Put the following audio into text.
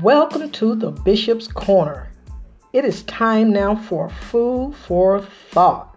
Welcome to the Bishop's Corner. It is time now for food for thought.